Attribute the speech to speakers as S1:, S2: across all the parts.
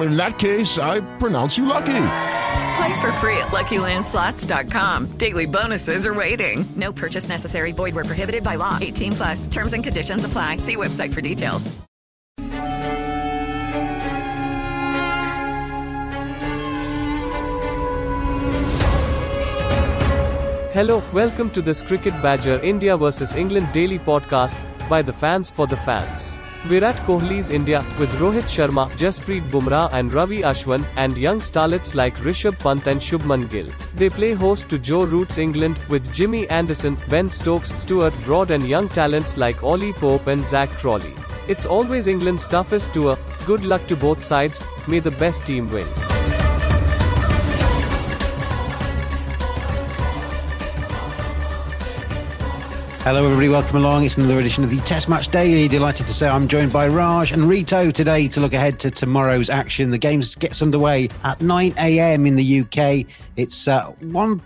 S1: In that case, I pronounce you lucky.
S2: Play for free at LuckyLandSlots.com. Daily bonuses are waiting. No purchase necessary. Void where prohibited by law. 18 plus. Terms and conditions apply. See website for details.
S3: Hello, welcome to this Cricket Badger India vs England daily podcast by the fans for the fans. Virat Kohli's India, with Rohit Sharma, Jasprit Bumrah and Ravi Ashwin, and young starlets like Rishabh Pant and Shubman Gill. They play host to Joe Root's England, with Jimmy Anderson, Ben Stokes, Stuart Broad and young talents like Ollie Pope and Zak Crawley. It's always England's toughest tour, good luck to both sides, may the best team win.
S4: Hello, everybody. Welcome along. It's another edition of the Test Match Daily. Delighted to say I'm joined by Raj and Rito today to look ahead to tomorrow's action. The game gets underway at 9 a.m. in the UK. It's uh, 1.30,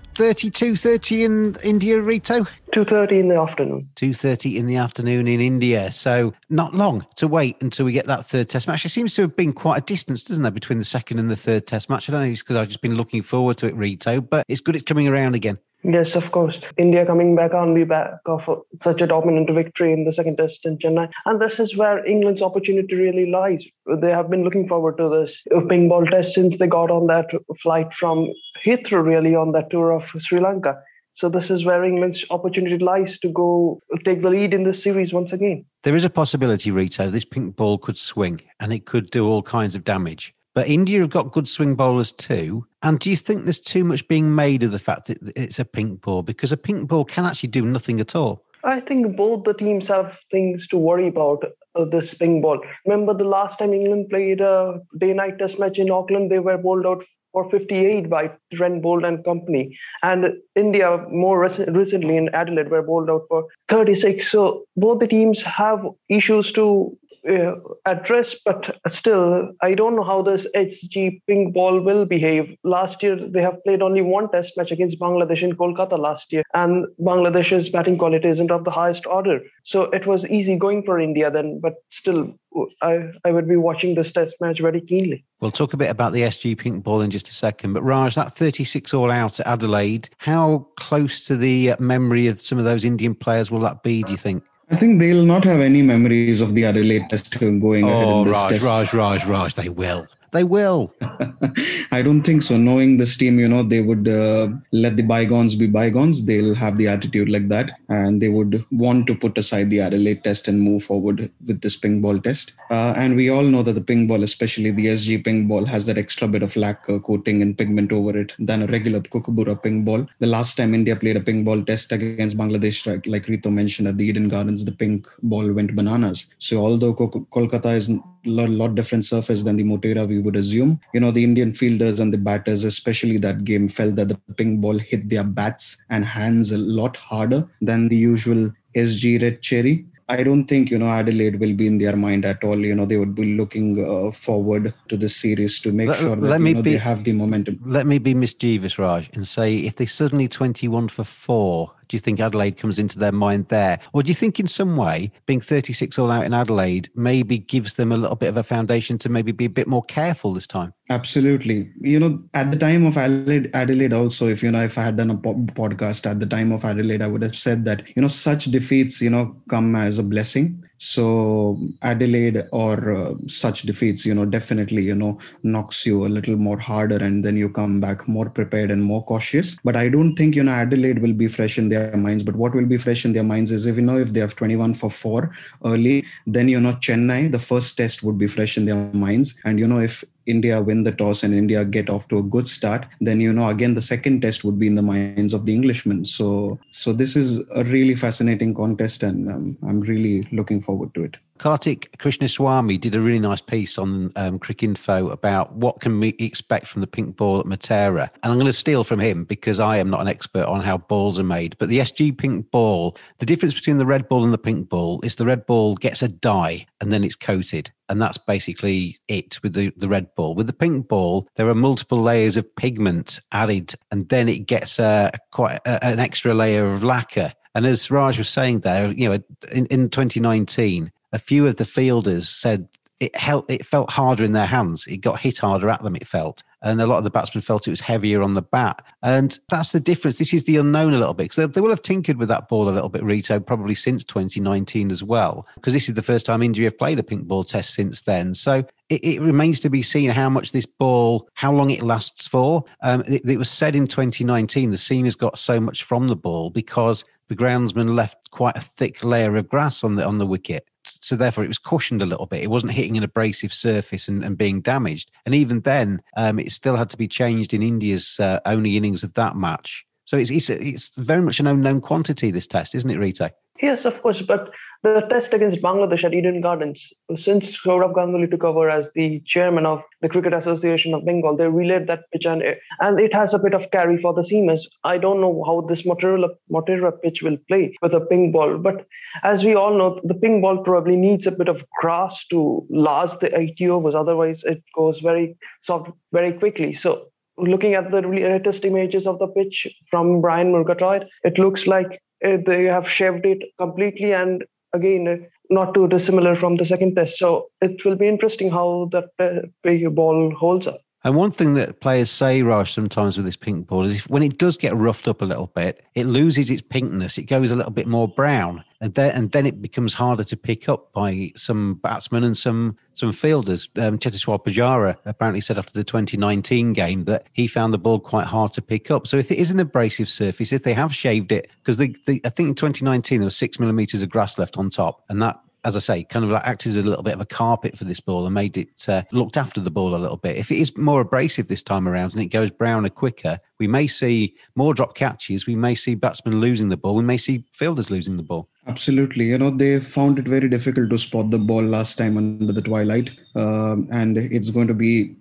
S4: 2.30 in India, Rito?
S5: 2.30 in the afternoon.
S4: 2.30 in the afternoon in India. So not long to wait until we get that third Test match. It seems to have been quite a distance, doesn't there, between the second and the third Test match? I don't know if it's because I've just been looking forward to it, Rito, but it's good it's coming around again.
S5: Yes, of course. India coming back on the back of such a dominant victory in the second test in Chennai. And this is where England's opportunity really lies. They have been looking forward to this ping ball test since they got on that flight from Heathrow, really, on that tour of Sri Lanka. So this is where England's opportunity lies to go take the lead in this series once again.
S4: There is a possibility, Rito, this pink ball could swing and it could do all kinds of damage. But India have got good swing bowlers too. And do you think there's too much being made of the fact that it's a pink ball? Because a pink ball can actually do nothing at all.
S5: I think both the teams have things to worry about uh, this pink ball. Remember the last time England played a day night test match in Auckland, they were bowled out for 58 by Trent Boult and company. And India, more recently in Adelaide, were bowled out for 36. So both the teams have issues to uh, address, but still, I don't know how this SG pink ball will behave. Last year, they have played only one test match against Bangladesh in Kolkata last year, and Bangladesh's batting quality isn't of the highest order. So it was easy going for India then, but still, I, I would be watching this test match very keenly.
S4: We'll talk a bit about the SG pink ball in just a second. But Raj, that 36 all out at Adelaide, how close to the memory of some of those Indian players will that be, do you think?
S6: I think they'll not have any memories of the Adelaide test going
S4: oh,
S6: ahead in oh, this
S4: Raj,
S6: test.
S4: Raj, Raj, Raj, they will. They will.
S6: I don't think so. Knowing this team, you know, they would uh, let the bygones be bygones. They'll have the attitude like that, and they would want to put aside the Adelaide test and move forward with this ping ball test. Uh, and we all know that the ping ball, especially the SG ping ball, has that extra bit of lacquer coating and pigment over it than a regular Kookaburra ping ball. The last time India played a ping ball test against Bangladesh, like, like Rito mentioned at the Eden Gardens, the pink ball went bananas. So although Kolkata is lot, lot different surface than the Motera we would assume. You know, the Indian fielders and the batters, especially that game, felt that the ping ball hit their bats and hands a lot harder than the usual SG red cherry. I don't think you know Adelaide will be in their mind at all. You know they would be looking uh, forward to this series to make
S4: let,
S6: sure that
S4: me
S6: you know,
S4: be,
S6: they have the momentum.
S4: Let me be mischievous, Raj, and say if they suddenly twenty-one for four Do you think Adelaide comes into their mind there? Or do you think in some way being 36 all out in Adelaide maybe gives them a little bit of a foundation to maybe be a bit more careful this time?
S6: Absolutely. You know, at the time of Adelaide, Adelaide also, if you know, if I had done a po- podcast at the time of Adelaide, I would have said that, you know, such defeats, you know, come as a blessing so adelaide or uh, such defeats you know definitely you know knocks you a little more harder and then you come back more prepared and more cautious. But i don't think you know adelaide will be fresh in their minds. But what will be fresh in their minds is if you know if they have 21 for 4 early then you know chennai the first test would be fresh in their minds. And you know if India win the toss and India get off to a good start, then you know again the second test would be in the minds of the Englishmen. So so this is a really fascinating contest, and um, I'm really looking forward to it.
S4: Karthik Krishnaswamy did a really nice piece on um, Cricinfo about what can we expect from the pink ball at Motera. And I'm going to steal from him because I am not an expert on how balls are made. But the SG pink ball, the difference between the red ball and the pink ball is the red ball gets a dye and then it's coated. And that's basically it with the, the red ball. With the pink ball, there are multiple layers of pigment added, and then it gets a, quite a, an extra layer of lacquer. And as Raj was saying there, you know, in, in 2019, a few of the fielders said it it felt harder in their hands. It got hit harder at them. It felt, and a lot of the batsmen felt it was heavier on the bat. And that's the difference. This is the unknown a little bit because they, they, will have tinkered with that ball a little bit, Rito, probably since 2019 as well, because this is the first time India have played a pink ball test since then. So it, it remains to be seen how much this ball, how long it lasts for. Um, it, it was said in 2019 the seamers got so much from the ball because the groundsman left quite a thick layer of grass on the on the wicket so therefore it was cushioned a little bit. It wasn't hitting an abrasive surface and, and being damaged. And even then, um, it still had to be changed in India's uh, only innings of that match. So it's, it's it's very much an unknown quantity. This test, isn't it, Rito?
S5: Yes, of course. But the test against Bangladesh at Eden Gardens, since Sourav Ganguly took over as the chairman of the Cricket Association of Bengal, they relayed that pitch and, and it has a bit of carry for the seamers. I don't know how this Motera, Motera pitch will play with a ping ball, but as we all know, the ping ball probably needs a bit of grass to last the 80 overs. Otherwise, it goes very soft very quickly. So looking at the latest images of the pitch from Brian Murgatroyd, it looks like uh, they have shaved it completely and again not too dissimilar from the second test. So it will be interesting how that uh, ball holds up.
S4: And one thing that players say, Raj, sometimes with this pink ball is if, when it does get roughed up a little bit, it loses its pinkness. It goes a little bit more brown, and then and then it becomes harder to pick up by some batsmen and some some fielders. Um, Cheteshwar Pujara apparently said after the 2019 game that he found the ball quite hard to pick up. So if it is an abrasive surface, if they have shaved it, because I think in 2019 there was six millimeters of grass left on top, and that as I say, kind of like acted as a little bit of a carpet for this ball and made it uh, looked after the ball a little bit. If it is more abrasive this time around and it goes browner quicker, we may see more drop catches. We may see batsmen losing the ball. We may see fielders losing the ball.
S6: Absolutely. You know, they found it very difficult to spot the ball last time under the twilight. Um, and it's going to be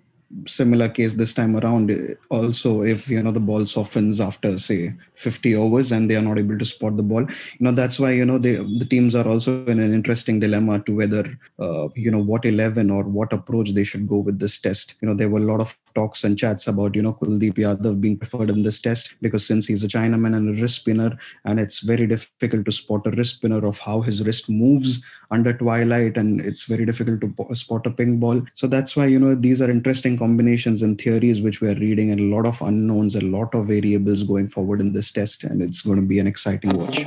S6: similar case this time around also if you know the ball softens after say 50 overs and they are not able to spot the ball. You know that's why you know they, the teams are also in an interesting dilemma to whether uh, you know what 11 or what approach they should go with this test. You know there were a lot of talks and chats about you know Kuldeep Yadav being preferred in this test because since he's a Chinaman and a wrist spinner, and it's very difficult to spot a wrist spinner of how his wrist moves under twilight, and it's very difficult to spot a ping ball. So that's why you know these are interesting combinations and theories which we are reading, and a lot of unknowns, a lot of variables going forward in this test, and it's going to be an exciting watch.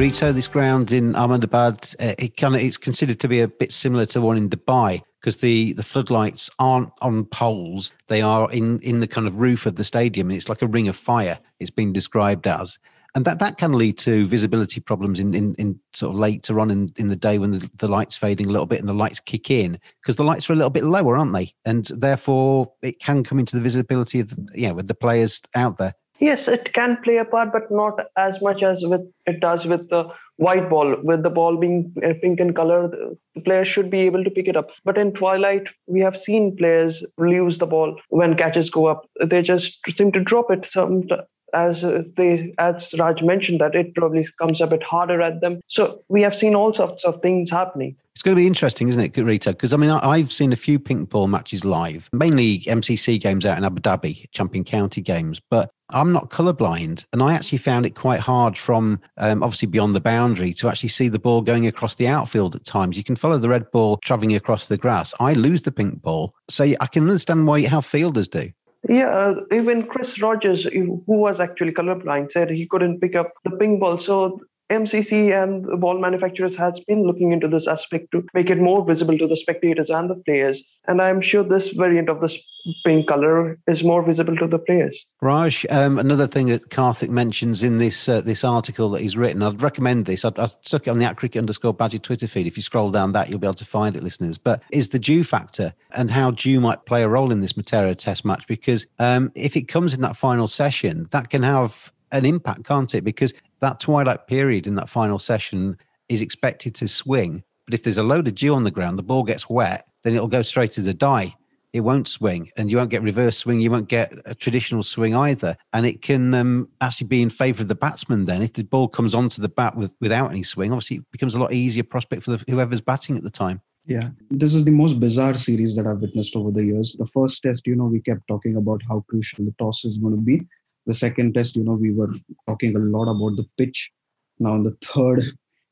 S4: Rito, this ground in Ahmedabad, uh, it kind of it's considered to be a bit similar to one in Dubai because the the floodlights aren't on poles; they are in in the kind of roof of the stadium. It's like a ring of fire. It's been described as, and that that can lead to visibility problems in in, in sort of later on in, in the day when the, the lights fading a little bit and the lights kick in because the lights are a little bit lower, aren't they? And therefore, it can come into the visibility of know with the players out there.
S5: Yes, it can play a part, but not as much as with it does with the white ball. With the ball being uh, pink in color, the player should be able to pick it up. But in twilight, we have seen players lose the ball when catches go up. They just seem to drop it. Some as they as Raj mentioned that it probably comes a bit harder at them. So we have seen all sorts of things happening.
S4: It's going to be interesting, isn't it, Rito? Because I mean, I've seen a few pink ball matches live, mainly MCC games out in Abu Dhabi, Champion County games. But I'm not colorblind, and I actually found it quite hard from um, obviously beyond the boundary to actually see the ball going across the outfield at times. You can follow the red ball traveling across the grass. I lose the pink ball, so I can understand why how fielders do.
S5: Yeah, uh, even Chris Rogers, who was actually colorblind, said he couldn't pick up the ping ball. So MCC and the ball manufacturers has been looking into this aspect to make it more visible to the spectators and the players. And I'm sure this variant of this pink color is more visible to the players.
S4: Raj, um, another thing that Karthik mentions in this uh, this article that he's written, I'd recommend this. I've, I've stuck it on the at cricket underscore badger Twitter feed. If you scroll down that, you'll be able to find it, listeners. But is the dew factor and how dew might play a role in this Motera test match? Because um, if it comes in that final session, that can have an impact, can't it? Because that twilight period in that final session is expected to swing. But if there's a load of dew on the ground, the ball gets wet, then it'll go straight as a die. It won't swing, and you won't get reverse swing. You won't get a traditional swing either, and it can um, actually be in favour of the batsman. Then, if the ball comes onto the bat with, without any swing, obviously it becomes a lot easier prospect for the, whoever's batting at the time.
S6: Yeah, this is the most bizarre series that I've witnessed over the years. The first test, you know, we kept talking about how crucial the toss is going to be the second test you know we were talking a lot about the pitch. Now in the third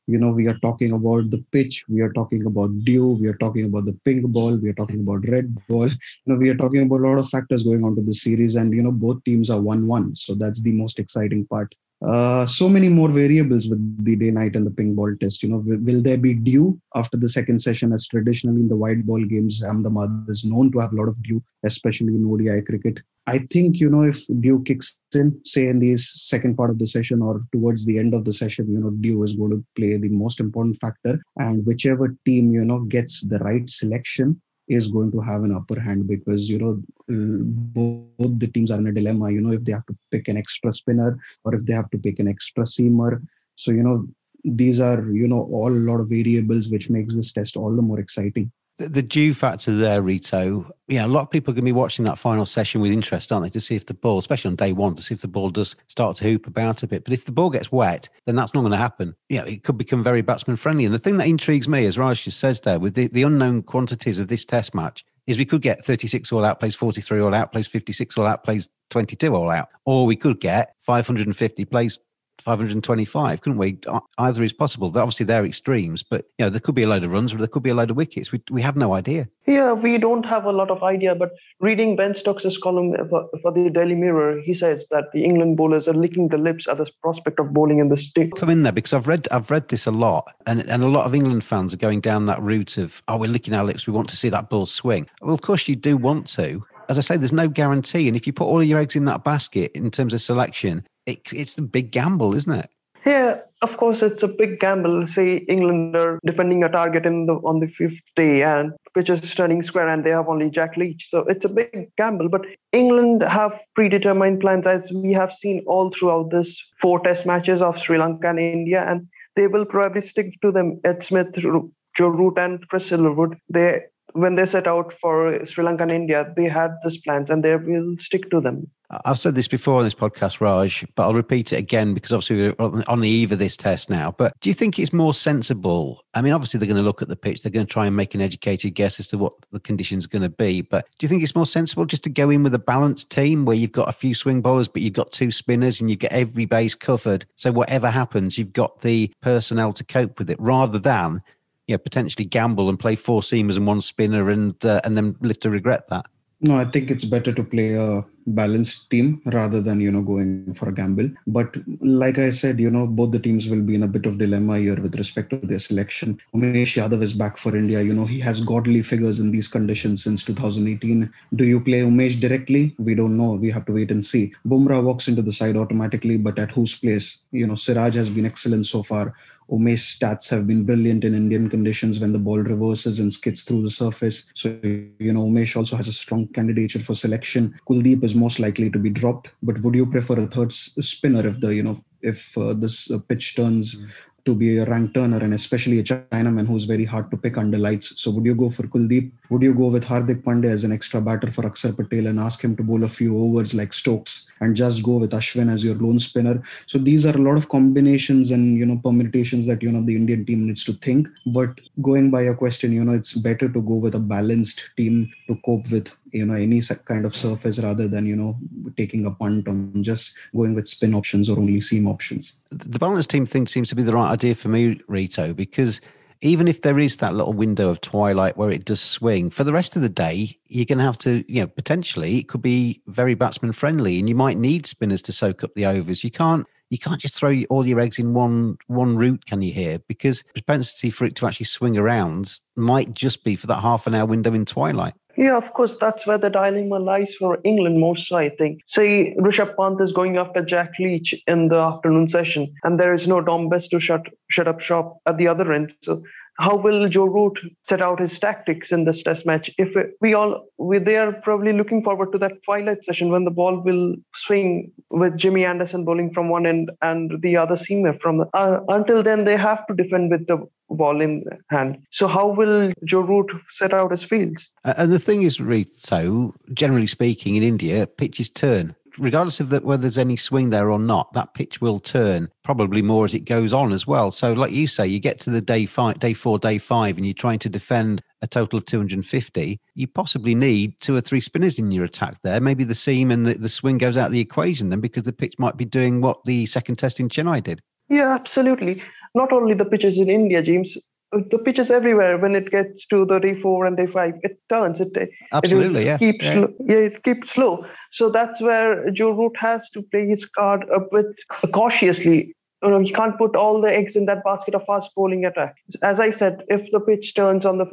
S6: you know we are talking about the pitch. We are talking about dew. We are talking about the pink ball. We are talking about red ball. You know we are talking about a lot of factors going on to the series and you know both teams are 1-1 so that's the most exciting part. Uh, so many more variables with the day night and the pink ball test you know. Will, will, there be dew after the second session? As traditionally in the white ball games ahmedabad is known to have a lot of dew especially in odi cricket i think you know if dew kicks in say in the second part of the session or towards the end of the session you know dew is going to play the most important factor and whichever team you know gets the right selection is going to have an upper hand because you know uh, both the teams are in a dilemma. You know if they have to pick an extra spinner or if they have to pick an extra seamer. So you know these are you know all a lot of variables which makes this test all the more exciting
S4: the, the dew factor there, Rito. Yeah, a lot of people are going to be watching that final session with interest, aren't they, to see if the ball, especially on day one, to see if the ball does start to hoop about a bit. But if the ball gets wet, then that's not going to happen. Yeah, it could become very batsman friendly. And the thing that intrigues me, as Raj just says there, with the, the unknown quantities of this test match, is we could get 36 all out, plays 43 all out, plays 56 all out, plays 22 all out. Or we could get 550 plays 525, couldn't we? Either is possible. Obviously, they're extremes, but you know there could be a load of runs or there could be a load of wickets. We, we have no idea.
S5: Yeah, we don't have a lot of idea. But reading Ben Stokes' column for, for the Daily Mirror, he says that the England bowlers are licking the lips at the prospect of bowling in the stick.
S4: Come in there because I've read I've read this a lot, and and a lot of England fans are going down that route of oh we're licking our lips, we want to see that ball swing. Well, of course you do want to as I say, there's no guarantee. And if you put all of your eggs in that basket in terms of selection, it, it's a big gamble, isn't it?
S5: Yeah, of course, it's a big gamble. Say England are defending a target in the on the fifth day, and pitch is turning square, and they have only Jack Leach. So it's a big gamble. But England have predetermined plans, as we have seen all throughout this four Test matches of Sri Lanka and India, and they will probably stick to them. Ed Smith, Joe Root, and Chris Silverwood. They when they set out for Sri Lanka and India, they had these plans and they will stick to them.
S4: I've said this before on this podcast, Raj, but I'll repeat it again because obviously we're on the eve of this test now. But do you think it's more sensible? I mean, obviously they're going to look at the pitch, they're going to try and make an educated guess as to what the conditions are going to be. But do you think it's more sensible just to go in with a balanced team where you've got a few swing bowlers, but you've got two spinners and you get every base covered? So whatever happens, you've got the personnel to cope with it rather than you know, potentially gamble and play four seamers and one spinner and uh, and then live to regret that.
S6: No, I think it's better to play a balanced team rather than you know going for a gamble. But like I said, you know both the teams will be in a bit of dilemma here with respect to their selection. Umesh Yadav is back for India. You know he has godly figures in these conditions since 2018. Do you play Umesh directly? We don't know. We have to wait and see. Bumrah walks into the side automatically, but at whose place? You know Siraj has been excellent so far. Umesh stats have been brilliant in Indian conditions when the ball reverses and skids through the surface. So, you know, Umesh also has a strong candidature for selection. Kuldeep is most likely to be dropped. But would you prefer a third spinner if the, you know, if uh, this uh, pitch turns mm to be a rank turner and especially a Chinaman who's very hard to pick under lights. So would you go for Kuldeep? Would you go with Hardik Pandya as an extra batter for Akshar Patel and ask him to bowl a few overs like Stokes and just go with Ashwin as your lone spinner? So these are a lot of combinations and you know permutations that you know the Indian team needs to think. But going by your question, you know it's better to go with a balanced team to cope with you know any kind of surface rather than you know taking a punt on just going with spin options or only seam options.
S4: The balance team thing seems to be the right idea for me rito because even if there is that little window of twilight where it does swing for the rest of the day you're going to have to you know potentially it could be very batsman friendly and you might need spinners to soak up the overs. You can't you can't just throw all your eggs in one one route can you hear? Because propensity for it to actually swing around might just be for that half an hour window in twilight
S5: yeah, of course, that's where the dilemma lies for England most, I think. Say Rishabh Pant is going after Jack Leach in the afternoon session, and there is no Dom Bess to shut shut up shop at the other end. So how will Joe Root set out his tactics in this test match? If we all we they are probably looking forward to that twilight session when the ball will swing with Jimmy Anderson bowling from one end and the other seamer from uh, until then they have to defend with the ball in hand. So how will Joe Root set out his fields?
S4: And the thing is, Rito, generally speaking, in India, pitches turn regardless of the, whether there's any swing there or not, that pitch will turn probably more as it goes on as well. So, like you say, you get to the day five, day four, day five, and you're trying to defend a total of 250. You possibly need two or three spinners in your attack there. Maybe the seam and the, the swing goes out of the equation then because the pitch might be doing what the second test in Chennai did.
S5: Yeah, absolutely. Not only the pitches in India, James, the pitches everywhere when it gets to the day four and day five it turns it
S4: absolutely
S5: it
S4: yeah.
S5: keeps
S4: yeah.
S5: Slow, yeah it keeps slow so that's where joe root has to play his card a bit cautiously you know he can't put all the eggs in that basket of fast bowling attack as i said if the pitch turns on the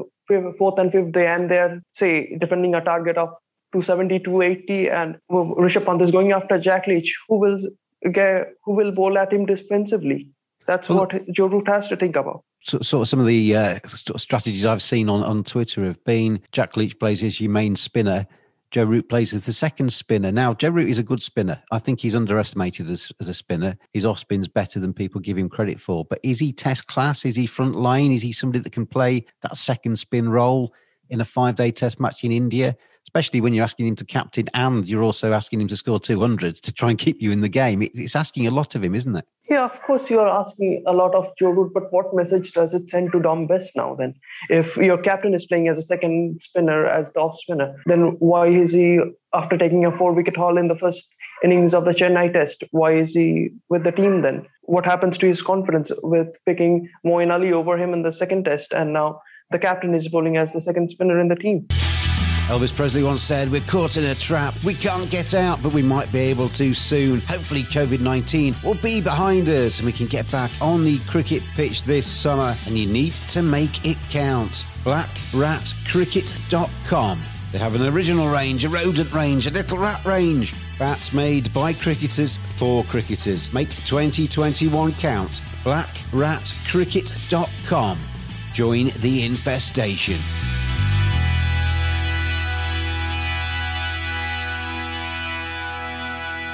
S5: fourth and fifth day and they're say defending a target of 270 280 and rishabh pant is going after jack leach who will get who will bowl at him defensively that's well, what Joe Root has to think about.
S4: So, of some of the uh, strategies I've seen on, on Twitter have been Jack Leach plays as your main spinner. Joe Root plays as the second spinner. Now, Joe Root is a good spinner. I think he's underestimated as, as a spinner. His off spin's better than people give him credit for. But is he test class? Is he front line? Is he somebody that can play that second spin role in a five day test match in India? Especially when you're asking him to captain and you're also asking him to score 200 to try and keep you in the game. It's asking a lot of him, isn't it?
S5: Yeah, of course, you are asking a lot of Joe Root, but what message does it send to Dom Bess now then? If your captain is playing as a second spinner, as the off spinner, then why is he, after taking a four wicket haul in the first innings of the Chennai test, why is he with the team then? What happens to his confidence with picking Moeen Ali over him in the second test? And now the captain is bowling as the second spinner in the team.
S4: Elvis Presley once said, We're caught in a trap. We can't get out, but we might be able to soon. Hopefully, COVID 19 will be behind us and we can get back on the cricket pitch this summer. And you need to make it count. BlackRatCricket.com. They have an original range, a rodent range, a little rat range. Bats made by cricketers for cricketers. Make 2021 count. BlackRatCricket.com. Join the infestation.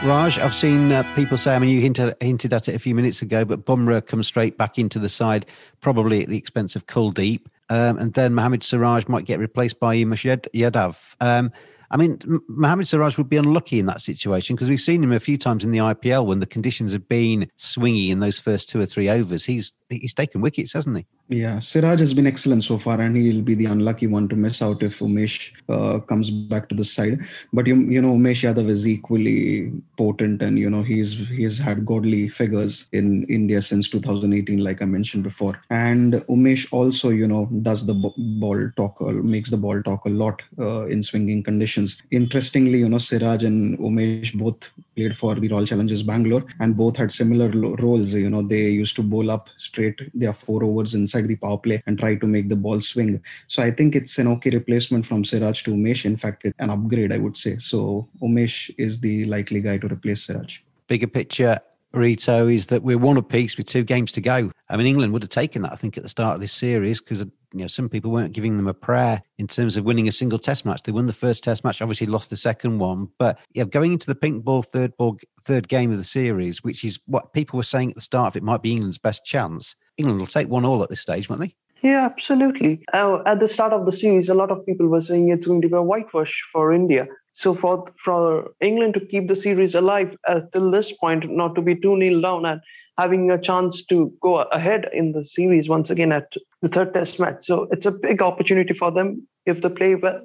S4: Raj, I've seen uh, people say, I mean, you hinted, hinted at it a few minutes ago, but Bumrah comes straight back into the side, probably at the expense of Kuldeep. Um, and then Mohammad Siraj might get replaced by Umesh Yadav. Um, I mean, Mohammad Siraj would be unlucky in that situation because we've seen him a few times in the IPL when the conditions have been swingy in those first two or three overs. He's he's taken wickets, hasn't he?
S6: Yeah, Siraj has been excellent so far, and he'll be the unlucky one to miss out if Umesh uh, comes back to the side. But you, you know, Umesh Yadav is equally potent, and you know he's he's had godly figures in India since 2018, like I mentioned before. And Umesh also, you know, does the ball talk, or makes the ball talk a lot uh, in swinging conditions. Interestingly, you know, Siraj and Umesh both played for the Royal Challengers Bangalore, and both had similar roles. You know, they used to bowl up straight their four overs inside the power play and try to make the ball swing. So I think it's an okay replacement from Siraj to Umesh. In fact, it's an upgrade, I would say. So Umesh is the likely guy to replace Siraj.
S4: Bigger picture, Rito, is that we're one apiece with two games to go. I mean, England would have taken that, I think, at the start of this series because you know some people weren't giving them a prayer in terms of winning a single Test match. They won the first Test match, obviously lost the second one, but yeah, going into the pink ball third ball third game of the series, which is what people were saying at the start of it might be England's best chance. England will take one all at this stage, won't they?
S5: Yeah, absolutely. Uh, at the start of the series, a lot of people were saying it's going to be a whitewash for India. So for for England to keep the series alive uh, till this point, not to be too nil down and having a chance to go ahead in the series once again at the third Test match. So it's a big opportunity for them if they play well.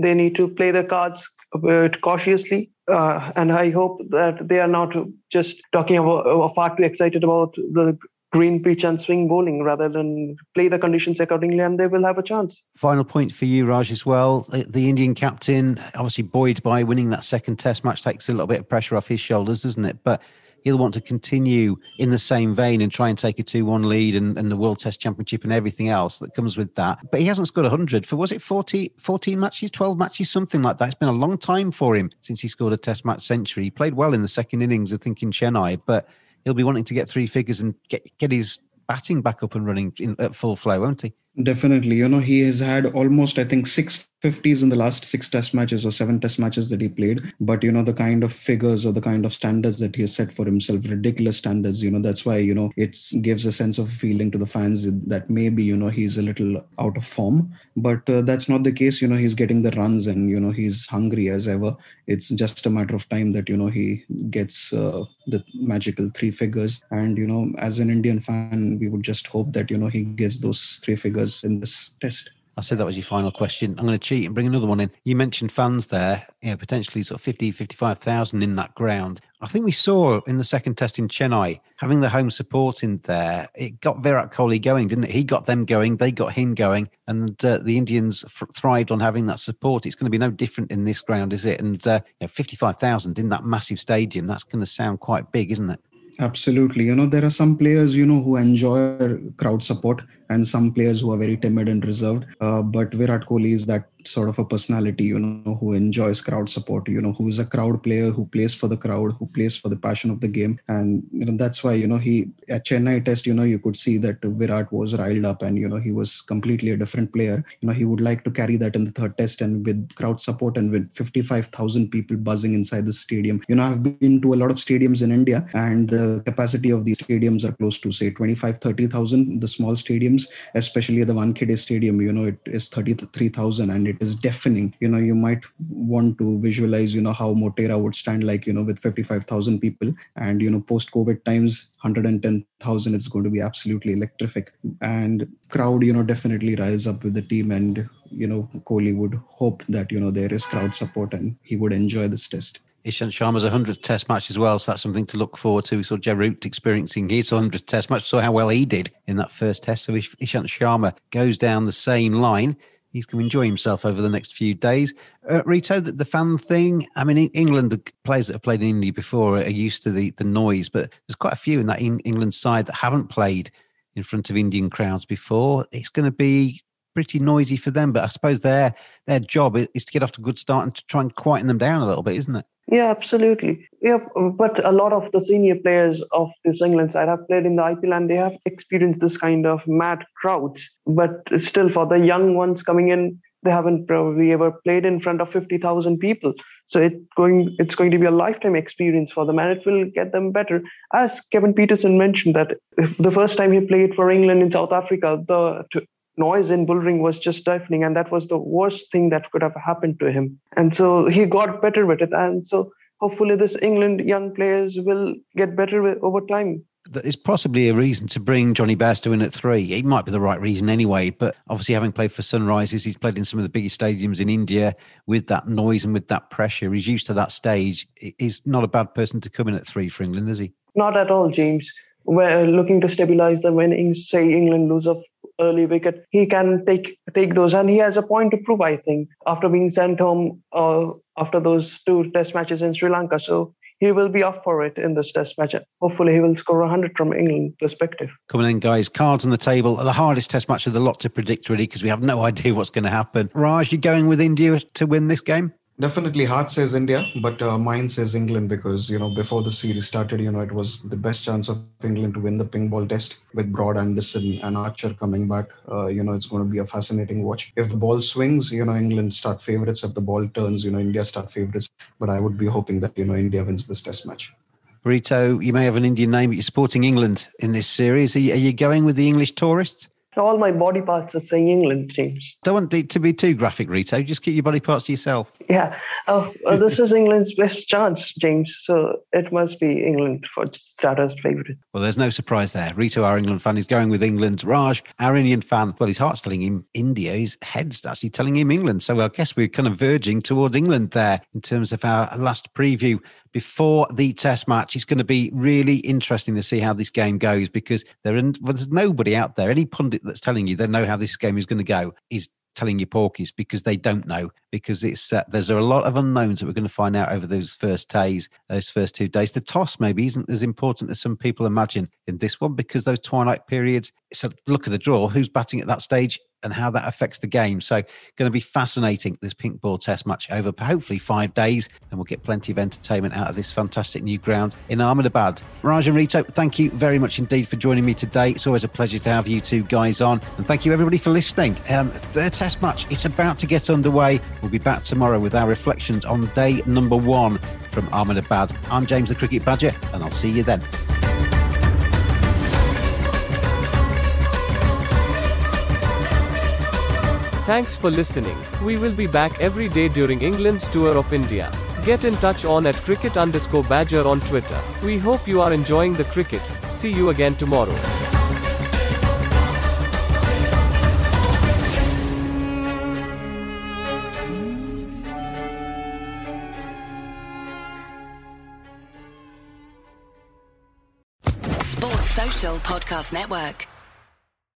S5: They need to play their cards cautiously, uh, and I hope that they are not just talking about uh, far too excited about the green pitch and swing bowling rather than play the conditions accordingly and they will have a chance.
S4: Final point for you, Raj, as well. The Indian captain, obviously buoyed by winning that second test match, takes a little bit of pressure off his shoulders, doesn't it? But he'll want to continue in the same vein and try and take a 2 1 lead and, and, the World Test Championship and everything else that comes with that. But he hasn't scored 100 for, was it 40, 14 matches, 12 matches, something like that? It's been a long time for him since he scored a Test match century. He played well in the second innings, I think, in Chennai, but he'll be wanting to get three figures and get get his batting back up and running in, at full flow, won't he?
S6: Definitely. You know, he has had almost, I think, six 50s in the last six test matches or seven test matches that he played. But, you know, the kind of figures or the kind of standards that he has set for himself, ridiculous standards, you know, that's why, you know, it gives a sense of feeling to the fans that maybe, you know, he's a little out of form. But uh, that's not the case. You know, he's getting the runs and, you know, he's hungry as ever. It's just a matter of time that, you know, he gets uh, the magical three figures. And, you know, as an Indian fan, we would just hope that, you know, he gets those three figures in this test.
S4: I said that was your final question. I'm going to cheat and bring another one in. You mentioned fans there, you know, potentially sort of 50, 55,000 in that ground. I think we saw in the second test in Chennai, having the home support in there, it got Virat Kohli going, didn't it? He got them going, they got him going, and uh, the Indians f- thrived on having that support. It's going to be no different in this ground, is it? And uh, you know, 55,000 in that massive stadium, that's going to sound quite big, isn't it?
S6: Absolutely. You know, there are some players, you know, who enjoy crowd support and some players who are very timid and reserved. Uh, but Virat Kohli is that sort of a personality, you know, who enjoys crowd support, you know, who is a crowd player, who plays for the crowd, who plays for the passion of the game. And, you know, that's why, you know, he at Chennai test, you know, you could see that Virat was riled up and, you know, he was completely a different player. You know, he would like to carry that in the third test and with crowd support and with 55,000 people buzzing inside the stadium. You know, I've been to a lot of stadiums in India and the capacity of these stadiums are close to say 25, 30,000. The small stadiums, especially at the Wankhede Stadium, you know, it is 33,000 and it is deafening. You know you might want to visualize you know how motera would stand like you know with 55000 people. And you know post covid times 110000 is going to be absolutely electric and crowd you know definitely rise up with the team. And you know kohli would hope that you know there is crowd support and he would enjoy this test
S4: Ishant Sharma's 100th test match as well, so that's something to look forward to. We saw Joe Root experiencing his 100th test match, saw how well he did in that first test. So if Ishant Sharma goes down the same line, he's going to enjoy himself over the next few days. Uh, Rito, the, the fan thing. I mean, England, the players that have played in India before are used to the, the noise, but there's quite a few in that in England side that haven't played in front of Indian crowds before. It's going to be pretty noisy for them, but I suppose their their job is to get off to a good start and to try and quieten them down a little bit, isn't it?
S5: Yeah, absolutely. Yeah, but a lot of the senior players of this England side have played in the IPL and they have experienced this kind of mad crowds. But still, for the young ones coming in, they haven't probably ever played in front of 50,000 people. So it's going, it's going to be a lifetime experience for them and it will get them better. As Kevin Pietersen mentioned, that the first time he played for England in South Africa, the noise in bullring was just deafening and that was the worst thing that could have happened to him and so he got better with it and so hopefully this england young players will get better with, over time
S4: that is possibly a reason to bring Jonny Bairstow in at three. It might be the right reason anyway, but obviously having played for Sunrisers, he's played in some of the biggest stadiums in India with that noise and with that pressure. He's used to that stage. He's not a bad person to come in at three for England, is he?
S5: Not at all, James. We're looking to stabilize them when, say, England lose a early wicket. He can take take those, and he has a point to prove. I think after being sent home uh, after those two Test matches in Sri Lanka, so he will be up for it in this test match. Hopefully, he will score 100 from England perspective.
S4: Coming in, guys, cards on the table. The hardest test match of the lot to predict, really, because we have no idea what's going to happen. Raj, you going with India to win this game?
S6: Definitely, heart says India, but uh, mind says England because you know before the series started, you know it was the best chance of England to win the ping ball test with Broad, Anderson, and Archer coming back. Uh, you know it's going to be a fascinating watch. If the ball swings, you know England start favourites. If the ball turns, you know India start favourites. But I would be hoping that you know India wins this test match.
S4: Rito, you may have an Indian name, but you're supporting England in this series. Are you, are you going with the English tourists?
S5: All my body parts are saying England, James.
S4: Don't want it to be too graphic, Rito. Just keep your body parts to yourself.
S5: Yeah. Oh, uh, this is England's best chance, James. So it must be England for starters' favourite.
S4: Well, there's no surprise there. Rito, our England fan, is going with England. Raj, our Indian fan, well, his heart's telling him India. His head's actually telling him England. So I guess we're kind of verging towards England there in terms of our last preview before the test match. It's going to be really interesting to see how this game goes because there there's nobody out there, any pundit that's telling you they know how this game is going to go is telling you porkies because they don't know because it's uh, there's a lot of unknowns that we're going to find out over those first days those first two days the toss maybe isn't as important as some people imagine in this one because those twilight periods it's a look at the draw who's batting at that stage and how that affects the game. So, going to be fascinating this pink ball test match over hopefully five days, and we'll get plenty of entertainment out of this fantastic new ground in Ahmedabad. Raj and Rito, thank you very much indeed for joining me today. It's always a pleasure to have you two guys on, and thank you everybody for listening. Um, third test match, it's about to get underway. We'll be back tomorrow with our reflections on day number one from Ahmedabad. I'm James the Cricket Badger, and I'll see you then.
S3: Thanks for listening. We will be back every day during England's tour of India. Get in touch on at cricket underscore badger on Twitter. We hope you are enjoying the cricket. See you again tomorrow.
S7: Sports Social Podcast Network.